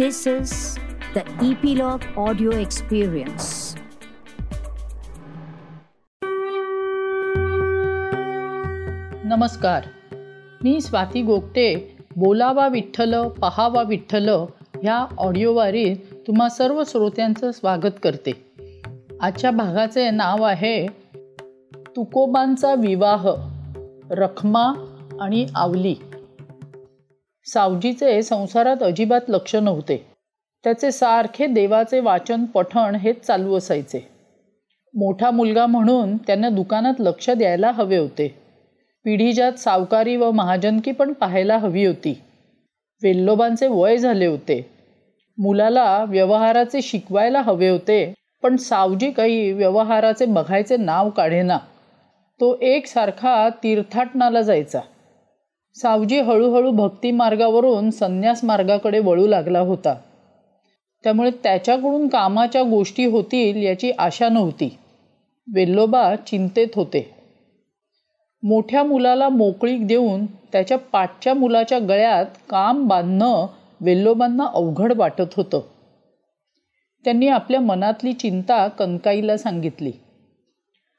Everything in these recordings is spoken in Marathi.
This is the Epilogue Audio Experience. नमस्कार. मी स्वाती गोगटे बोलावा विठ्ठल पहावा विठ्ठल ह्या ऑडिओवारीत तुम्हा सर्व श्रोत्यांचं स्वागत करते. आजच्या भागाचे नाव आहे तुकोबांचा विवाह रखमा आणि आवली. सावजीचे संसारात अजिबात लक्ष नव्हते. त्याचे सारखे देवाचे वाचन पठण हेच चालू असायचे. मोठा मुलगा म्हणून त्यांना दुकानात लक्ष द्यायला हवे होते. पिढीजात सावकारी व महाजनकी पण पाहायला हवी होती. वेल्लोबांचे वय झाले होते. मुलाला व्यवहाराचे शिकवायला हवे होते पण सावजी काही व्यवहाराचे बघायचे नाव काढेना. तो एकसारखा तीर्थाटनाला जायचा. सावजी हळूहळू भक्ती मार्गावरून संन्यास मार्गाकडे वळू लागला होता. त्यामुळे त्याच्याकडून कामाच्या गोष्टी होतील याची आशा नव्हती. वेल्लोबा चिंतेत होते. मोठ्या मुलाला मोकळीक देऊन त्याच्या पाठच्या मुलाच्या गळ्यात काम बांधणं वेल्लोबांना अवघड वाटत होतं. त्यांनी आपल्या मनातली चिंता कनकाईला सांगितली.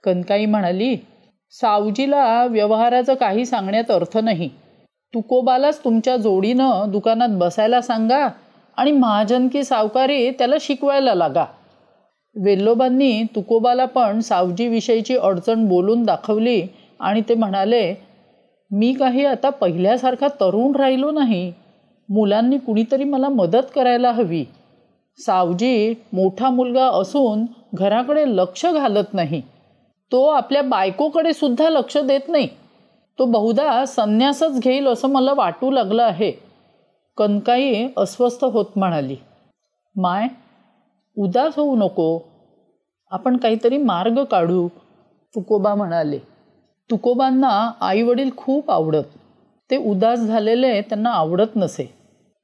कनकाई म्हणाली सावजीला व्यवहाराचं काही सांगण्यात अर्थ नाही. तुकोबालाच तुमच्या जोडीनं दुकानात बसायला सांगा आणि महाजनकी सावकारी त्याला शिकवायला लागा. वेल्लोबांनी तुकोबाला पण सावजीविषयीची अडचण बोलून दाखवली आणि ते म्हणाले मी काही आता पहिल्यासारखा तरुण राहिलो नाही. मुलांनी कुणीतरी मला मदत करायला हवी. सावजी मोठा मुलगा असून घराकडे लक्ष घालत नाही. तो आपल्या बायकोकडे सुद्धा लक्ष देत नाही. तो बहुधा संन्यासच घेईल असं मला वाटू लागलं आहे. कनकाई अस्वस्थ होत म्हणाली माय उदास होऊ नको. आपण काहीतरी मार्ग काढू. तुकोबा म्हणाले तुकोबांना आईवडील खूप आवडत. ते उदास झालेले त्यांना आवडत नसे.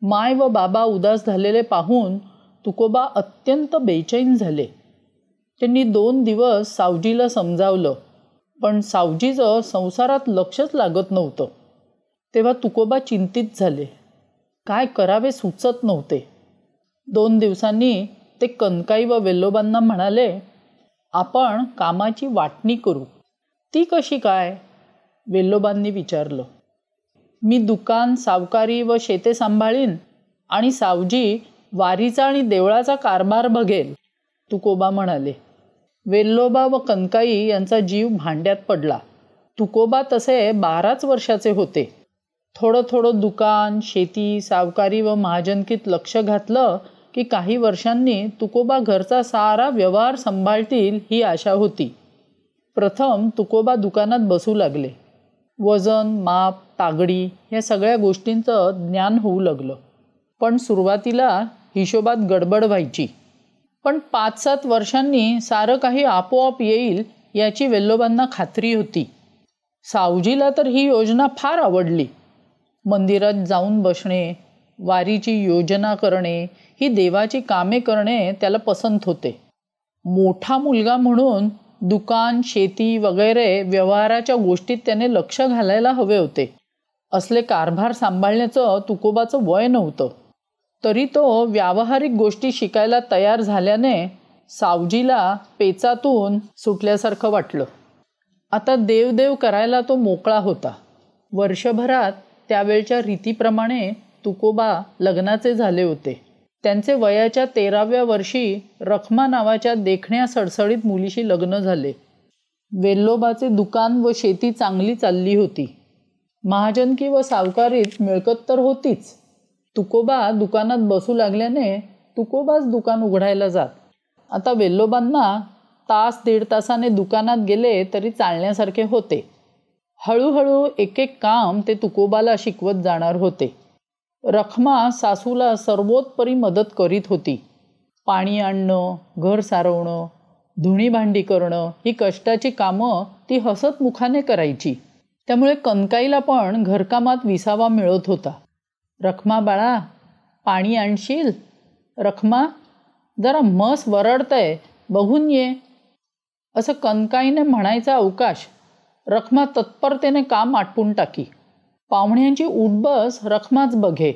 माय व बाबा उदास झालेले पाहून तुकोबा अत्यंत बेचैन झाले. त्यांनी दोन दिवस सावजीला समजावलं पण सावजीचं संसारात लक्षच लागत नव्हतं. तेव्हा तुकोबा चिंतित झाले. काय करावे सुचत नव्हते. दोन दिवसांनी ते कनकाई व वेल्लोबांना म्हणाले आपण कामाची वाटणी करू. ती कशी काय? वेल्लोबांनी विचारलं. मी दुकान सावकारी व शेते सांभाळीन आणि सावजी वारीचा आणि देवळाचा कारभार बघेल तुकोबा म्हणाले. वेल्लोबा व कनकाई यांचा जीव भांड्यात पडला. तुकोबा तसे बाराच वर्षाचे होते. थोडं थोडं दुकान शेती सावकारी व महाजनकीत लक्ष घातलं की काही वर्षांनी तुकोबा घरचा सारा व्यवहार सांभाळतील ही आशा होती. प्रथम तुकोबा दुकानात बसू लागले. वजन माप तागडी या सगळ्या गोष्टींचं ज्ञान होऊ लागलं. पण सुरुवातीला हिशोबात गडबड व्हायची. पण पाच सात वर्षांनी सारं काही आपोआप येईल याची वेल्लोबांना खात्री होती. सावजीला तर ही योजना फार आवडली. मंदिरात जाऊन बसणे वारीची योजना करणे ही देवाची कामे करणे त्याला पसंत होते. मोठा मुलगा म्हणून दुकान शेती वगैरे व्यवहाराच्या गोष्टीत त्याने लक्ष घालायला हवे होते. असले कारभार सांभाळण्याचं तुकोबाचं वय नव्हतं. तरी तो व्यावहारिक गोष्टी शिकायला तयार झाल्याने सावजीला पेचातून सुटल्यासारखं वाटलं. आता देवदेव करायला तो मोकळा होता. वर्षभरात त्यावेळच्या रीतीप्रमाणे तुकोबा लग्नाचे झाले होते. त्यांचे वयाच्या तेराव्या वर्षी रखमा नावाच्या देखण्या सडसडीत मुलीशी लग्न झाले. वेल्लोबाचे दुकान व शेती चांगली चालली होती. महाजनकी व सावकारीत मिळकत तर होतीच. तुकोबा दुकानात बसू लागल्याने तुकोबाच दुकान उघडायला जात. आता वेल्लोबांना तास दीड तासाने दुकानात गेले तरी चालण्यासारखे होते. हळूहळू एक एक काम ते तुकोबाला शिकवत जाणार होते. रखमा सासूला सर्वोत्परी मदत करीत होती. पाणी आणणं घर सारवणं धुणी भांडी करणं ही कष्टाची कामं ती हसत मुखाने करायची. त्यामुळे कनकाईला पण घरकामात विसावा मिळत होता. रखमा बाळा पाणी आणशील? रखमा जरा मस वरडतंय बघून ये. असं कनकाईने म्हणायचा अवकाश रखमा तत्परतेने काम आटपून टाकी. पाहुण्यांची उठबस रखमाच बघे.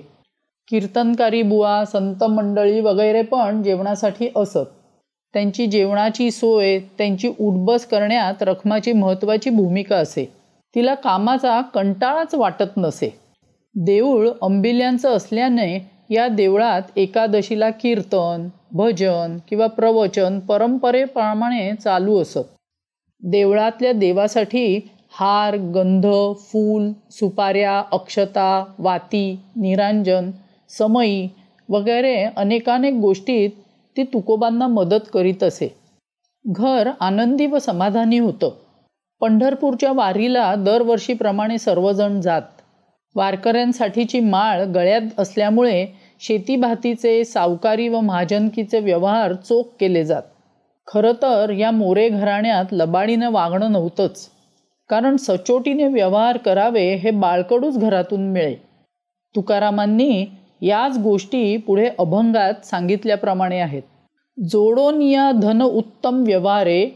कीर्तनकारी बुवा संत मंडळी वगैरे पण जेवणासाठी असत. त्यांची जेवणाची सोय त्यांची उठबस करण्यात रखमाची महत्त्वाची भूमिका असे. तिला कामाचा कंटाळाच वाटत नसे. देऊळ अंबिल्यांचं असल्याने या देवळात एकादशीला कीर्तन भजन किंवा प्रवचन परंपरेप्रमाणे चालू असत. देवळातल्या देवासाठी हार गंध फूल सुपाऱ्या अक्षता वाती निरांजन समयी वगैरे अनेकानेक गोष्टीत ती तुकोबांना मदत करीत असे. घर आनंदी व समाधानी होतं. पंढरपूरच्या वारीला दरवर्षीप्रमाणे सर्वजण जात. वारकऱ्यांसाठीची माळ गळ्यात असल्यामुळे शेतीभातीचे सावकारी व महाजनकीचे व्यवहार चोख केले जात. खरं तर या मोरे घराण्यात लबाडीनं वागणं नव्हतंच. कारण सचोटीने व्यवहार करावे हे बाळकडूच घरातून मिळे. तुकारामांनी याच गोष्टी पुढे अभंगात सांगितल्याप्रमाणे आहेत. जोडोन या धन उत्तम व्यवहारे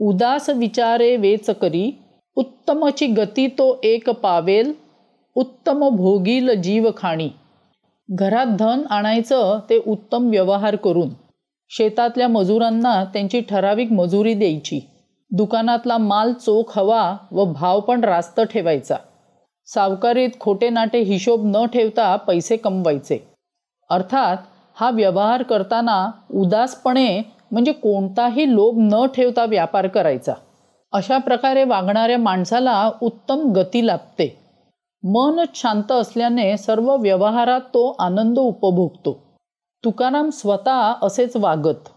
उदास विचारे वेच करी उत्तमची गती तो एक पावेल उत्तम भोगील जीव खाणी. घरात धन आणायचं ते उत्तम व्यवहार करून. शेतातल्या मजुरांना त्यांची ठराविक मजुरी द्यायची. दुकानातला माल चोख हवा व भाव पण रास्त ठेवायचा. सावकारीत खोटे नाटे हिशोब न ठेवता पैसे कमवायचे. अर्थात हा व्यवहार करताना उदासपणे म्हणजे कोणताही लोभ न ठेवता व्यापार करायचा. अशा प्रकारे वागणाऱ्या माणसाला उत्तम गती लाभते. मन शांत असल्याने सर्व व्यवहारात तो आनंद उपभोगतो. तुकाराम स्वतः असेच वागत.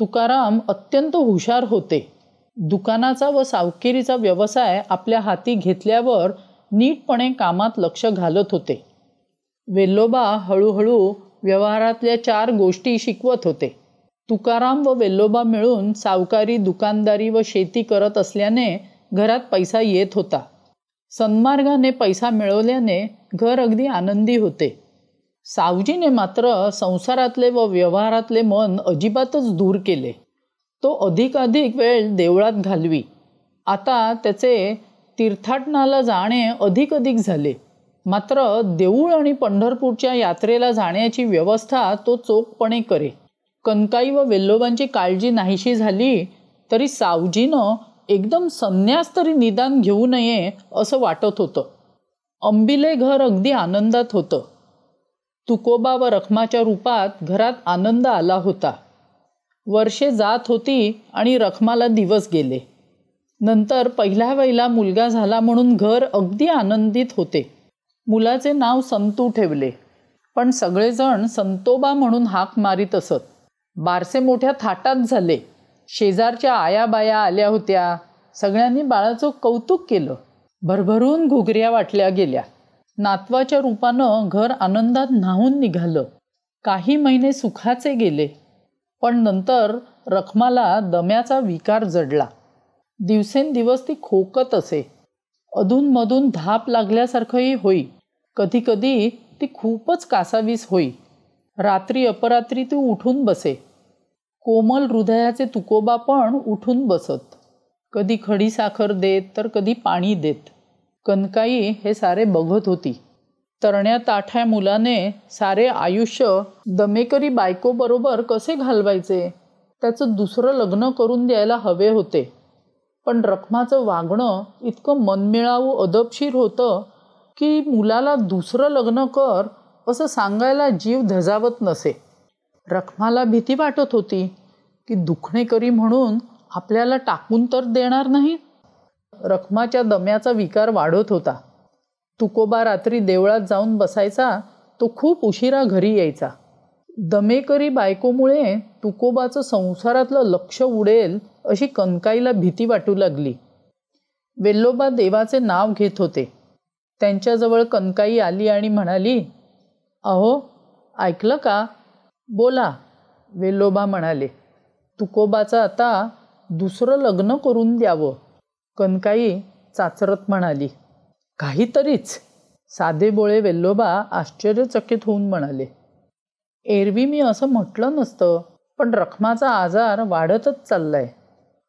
तुकाराम अत्यंत हुशार होते. दुकानाचा व सावकिरीचा व्यवसाय आपल्या हाती घेतल्यावर नीटपणे कामात लक्ष घालत होते. वेल्लोबा हळूहळू व्यवहारातल्या चार गोष्टी शिकवत होते. तुकाराम व वेल्लोबा मिळून सावकारी दुकानदारी व शेती करत असल्याने घरात पैसा येत होता. सन्मार्गाने पैसा मिळवल्याने घर अगदी आनंदी होते. सावजीने मात्र संसारातले व व्यवहारातले मन अजिबातच दूर केले. तो अधिकाधिक वेळ देवळात घालवी. आता त्याचे तीर्थाटनाला जाणे अधिक अधिक झाले. मात्र देऊळ आणि पंढरपूरच्या यात्रेला जाण्याची व्यवस्था तो चोखपणे करे. कनकाई व वेल्लोबांची काळजी नाहीशी झाली तरी सावजीनं एकदम संन्यास तरी निदान घेऊ नये असं वाटत होतं. अंबिले घर अगदी आनंदात होतं. तुकोबा व रखमाच्या रूपात घरात आनंद आला होता. वर्षे जात होती आणि रखमाला दिवस गेले. नंतर पहिल्या वेळेला मुलगा झाला म्हणून घर अगदी आनंदित होते. मुलाचे नाव संतू ठेवले. पण सगळेजण संतोबा म्हणून हाक मारीत असत. बारसे मोठ्या थाटात झाले. शेजारच्या आयाबाया आल्या होत्या. सगळ्यांनी बाळाचं कौतुक केलं. भरभरून घुगऱ्या वाटल्या गेल्या. नातवाच्या रूपानं घर आनंदात न्हावून निघालं. काही महिने सुखाचे गेले. पण नंतर रखमाला दम्याचा विकार जडला. दिवसेंदिवस ती खोकत असे. अधूनमधून धाप लागल्यासारखंही होई. कधीकधी ती खूपच कासावीस होई. रात्री अपरात्री ती उठून बसे. कोमल हृदयाचे तुकोबा पण उठून बसत. कधी खडी साखर देत तर कधी पाणी देत. कनकाई हे सारे बघत होती. तरण्या ताठ्या मुलाने सारे आयुष्य दमेकरी बायकोबरोबर कसे घालवायचे? त्याचं दुसरं लग्न करून द्यायला हवे होते. पण रखमाचं वागणं इतकं मनमिळावू अदबशीर होतं की मुलाला दुसरं लग्न कर असं सांगायला जीव धजावत नसे. रखमाला भीती वाटत होती की दुखणेकरी म्हणून आपल्याला टाकून तर देणार नाही. रखमाच्या दम्याचा विकार वाढत होता. तुकोबा रात्री देवळात जाऊन बसायचा तो खूप उशिरा घरी यायचा. दमेकरी बायकोमुळे तुकोबाचं संसारातलं लक्ष उडेल अशी कनकाईला भीती वाटू लागली. वेल्लोबा देवाचे नाव घेत होते. त्यांच्याजवळ कनकाई आली आणि म्हणाली अहो ऐकलं का? बोला वेल्लोबा म्हणाले. तुकोबाचं आता दुसरं लग्न करून द्यावं कनकाई चाचरत म्हणाली. काहीतरीच साधे बोळे वेल्लोबा आश्चर्यचकित होऊन म्हणाले. एरवी मी असं म्हटलं नसतं पण रखमाचा आजार वाढतच चाललाय.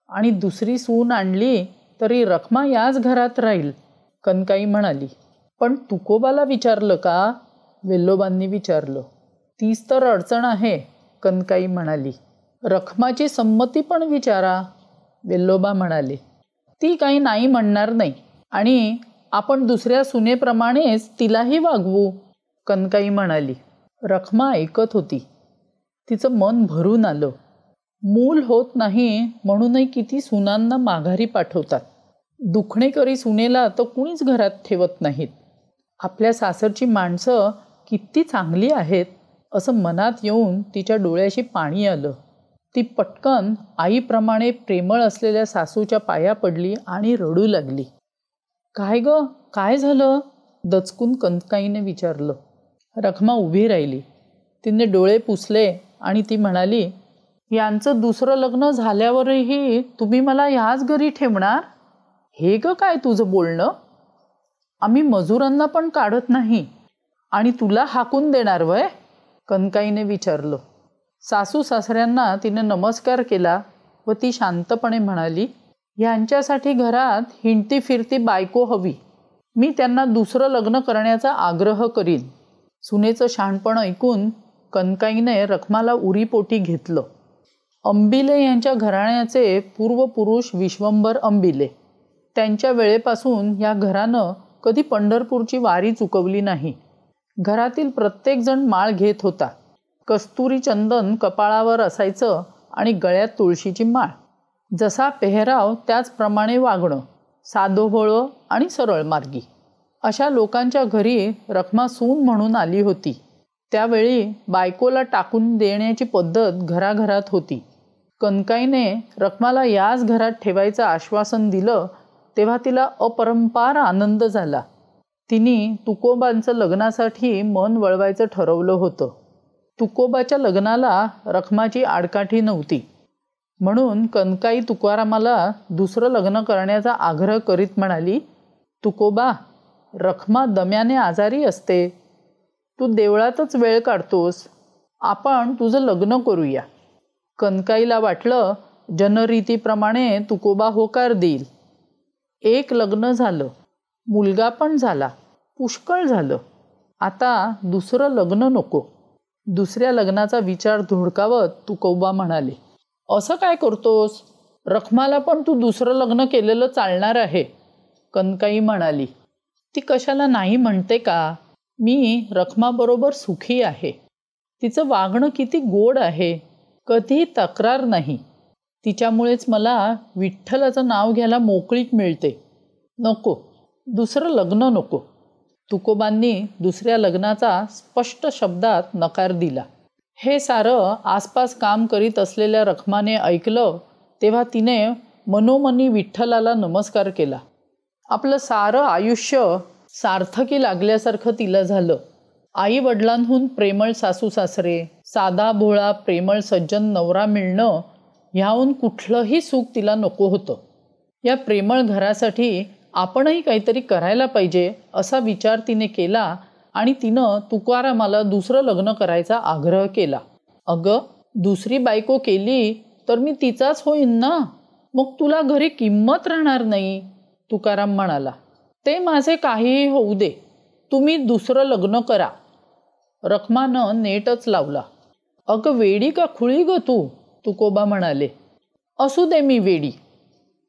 आणि दुसरी सून आणली तरी रखमा याच घरात राहील कनकाई म्हणाली. पण तुकोबाला विचारलं का? वेल्लोबांनी विचारलं. तीच तर अडचण आहे कनकाई म्हणाली. रखमाची संमती पण विचारा वेल्लोबा म्हणाले. ती काही नाही म्हणणार नाही. आणि आपण दुसऱ्या सुनेप्रमाणेच तिलाही वागवू कनकाई म्हणाली. रखमा ऐकत होती. तिचं मन भरून आलं. मूल होत नाही म्हणूनही किती सुनांना माघारी पाठवतात. दुखणेकरी सुनेला तर कुणीच घरात ठेवत नाहीत. आपल्या सासरची माणसं किती चांगली आहेत असं मनात येऊन तिच्या डोळ्याशी पाणी आलं. ती पटकन आईप्रमाणे प्रेमळ असलेल्या सासूच्या पाया पडली आणि रडू लागली. काय ग? काय झालं? दचकून कनकाईने विचारलं. रखमा उभी राहिली. तिने डोळे पुसले आणि ती म्हणाली यांचं दुसरं लग्न झाल्यावरही तुम्ही मला ह्याच घरी ठेवणार? हे ग काय तुझं बोलणं? आम्ही मजुरांना पण काढत नाही आणि तुला हाकून देणार वय? कनकाईने विचारलं. सासू सासऱ्यांना तिने नमस्कार केला व ती शांतपणे म्हणाली ह्यांच्यासाठी घरात हिंडती फिरती बायको हवी. मी त्यांना दुसरं लग्न करण्याचा आग्रह करीन. सुनेचं शहाणपण ऐकून कनकाईने रखमाला उरीपोटी घेतलं. अंबिले यांच्या घराण्याचे पूर्वपुरुष विश्वंभर अंबिले. त्यांच्या वेळेपासून या घरानं कधी पंढरपूरची वारी चुकवली नाही. घरातील प्रत्येकजण माळ घेत होता. कस्तुरी चंदन कपाळावर असायचं आणि गळ्यात तुळशीची माळ. जसा पेहराव त्याचप्रमाणे वागणं साधोभोळं आणि सरळ मार्गी. अशा लोकांच्या घरी रखमा सून म्हणून आली होती. त्यावेळी बायकोला टाकून देण्याची पद्धत घराघरात होती. कनकाईने रखमाला याच घरात ठेवायचं आश्वासन दिलं तेव्हा तिला अपरंपार आनंद झाला. तिने तुकोबांचं लग्नासाठी मन वळवायचं ठरवलं होतं. तुकोबाच्या लग्नाला रखमाची आडकाठी नव्हती. म्हणून कनकाई तुकारामाला दुसरं लग्न करण्याचा आग्रह करीत म्हणाली तुकोबा रखमा दम्याने आजारी असते. तू देवळातच वेळ काढतोस. आपण तुझं लग्न करूया. कनकाईला वाटलं जनरीतीप्रमाणे तुकोबा होकार देईल. एक लग्न झालं. मुलगा पण झाला. पुष्कळ झालं. आता दुसरं लग्न नको. दुसऱ्या लग्नाचा विचार धुडकावत तू कौबा म्हणाले असं काय करतोस? रखमाला पण तू दुसरं लग्न केलेलं चालणार आहे. कनकाई म्हणाली ती कशाला नाही म्हणते का? मी रखमाबरोबर सुखी आहे. तिचं वागणं किती गोड आहे. कधी तक्रार नाही. तिच्यामुळेच मला विठ्ठलाचं नाव घ्यायला मोकळीक मिळते. नको. दुसरं लग्न नको. तुकोबांनी दुसऱ्या लग्नाचा स्पष्ट शब्दात नकार दिला. हे सारं आसपास काम करीत असलेल्या रखमाने ऐकलं तेव्हा तिने मनोमनी विठ्ठलाला नमस्कार केला. आपलं सारं आयुष्य सार्थकी लागल्यासारखं तिला झालं. आई वडिलांहून प्रेमळ सासू सासरे साधा भोळा प्रेमळ सज्जन नवरा मिळणं ह्याहून कुठलंही सुख तिला नको होतं. या प्रेमळ घरासाठी आपणही काहीतरी करायला पाहिजे असा विचार तिने केला आणि तिनं तुकारामाला दुसरं लग्न करायचा आग्रह केला. अगं दुसरी बायको केली तर मी तिचाच होईन ना? मग तुला घरी किंमत राहणार नाही? तुकाराम म्हणाला. ते माझे काहीही होऊ दे. तुम्ही दुसरं लग्न करा. रखमानं नेटच लावला. अगं वेडी का खुळी ग तू? तुकोबा म्हणाले. असू दे मी वेडी.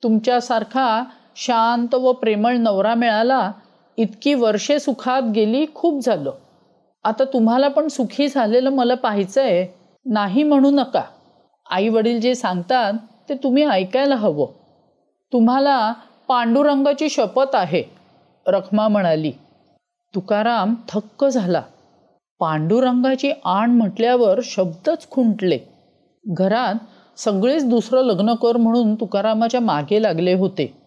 तुमच्यासारखा शांत व प्रेमळ नवरा मिळाला इतकी वर्षे सुखात गेली खूप झालं. आता तुम्हाला पण सुखी झालेलं मला पाहायचं आहे नाही म्हणू नका. आई वडील जे सांगतात ते तुम्ही ऐकायला हवं. तुम्हाला पांडुरंगाची शपथ आहे रखमा म्हणाली. तुकाराम थक्क झाला. पांडुरंगाची आण म्हटल्यावर शब्दच खुंटले. घरात सगळेच दुसरं लग्न कर म्हणून तुकारामाच्या मागे लागले होते.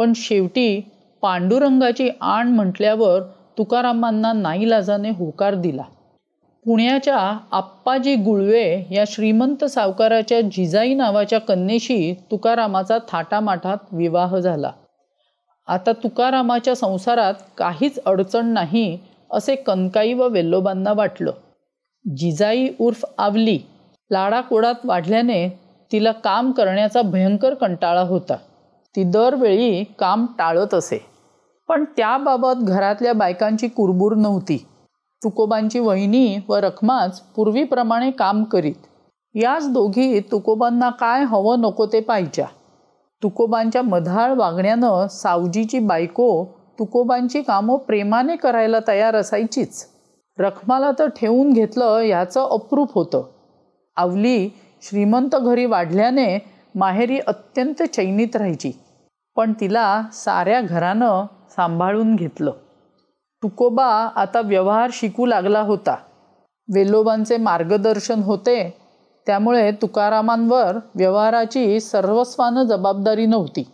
पण शेवटी पांडुरंगाची आण म्हटल्यावर तुकारामांना नाईलाजाने होकार दिला. पुण्याच्या आप्पाजी गुळवे या श्रीमंत सावकाराच्या जिजाई नावाच्या कन्येशी तुकारामाचा थाटामाठात विवाह झाला. आता तुकारामाच्या संसारात काहीच अडचण नाही असे कनकाई व वेल्लोबांना वाटलं. जिजाई उर्फ आवली लाडाकोडात वाढल्याने तिला काम करण्याचा भयंकर कंटाळा होता. ती दरवेळी काम टाळत असे. पण त्याबाबत घरातल्या बायकांची कुरबूर नव्हती. तुकोबांची वहिनी व रखमाच पूर्वीप्रमाणे काम करीत. याच दोघी तुकोबांना काय हवं नको ते पाहिच्या. तुकोबांच्या मधाळ वागण्यानं सावजीची बायको तुकोबांची कामं प्रेमाने करायला तयार असायचीच. रखमाला तर ठेवून घेतलं ह्याचं अप्रूप होतं. आवली श्रीमंत घरी वाढल्याने माहेरी अत्यंत चैनीत राहायची. पण तिला साऱ्या घरानं सांभाळून घेतलं. तुकोबा आता व्यवहार शिकू लागला होता. वेल्लोबांचे मार्गदर्शन होते. त्यामुळे तुकारामांवर व्यवहाराची सर्वस्वानं जबाबदारी नव्हती.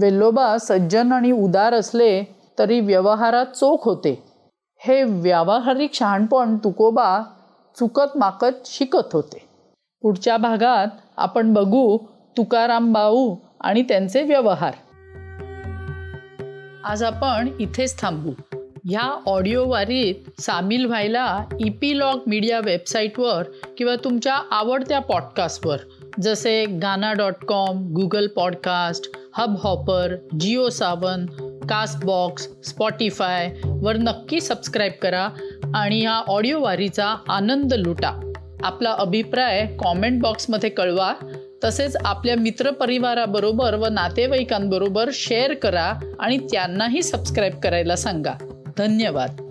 वेल्लोबा सज्जन आणि उदार असले तरी व्यवहारात चोख होते. हे व्यावहारिक शहाणपण तुकोबा चुकत माकत शिकत होते. पुढच्या भागात आपण बघू तुकाराम भाऊ आणि त्यांचे व्यवहार. आज आपण इथेच थांबू. ह्या ऑडिओ वारीत सामील व्हायला इपीलॉग मीडिया वेबसाईटवर किंवा तुमच्या आवडत्या पॉडकास्टवर जसे Gaana dot com Google podcast Hubhopper Jio Saavn Castbox Spotify वर नक्की सबस्क्राईब करा आणि ह्या ऑडिओ वारीचा आनंद लुटा. आपला अभिप्राय कॉमेंट बॉक्समध्ये कळवा तसेच आपल्या मित्रपरिवाराबरोबर व नातेवाईकांबरोबर शेअर करा आणि त्यांनाही सबस्क्राईब करायला सांगा. धन्यवाद.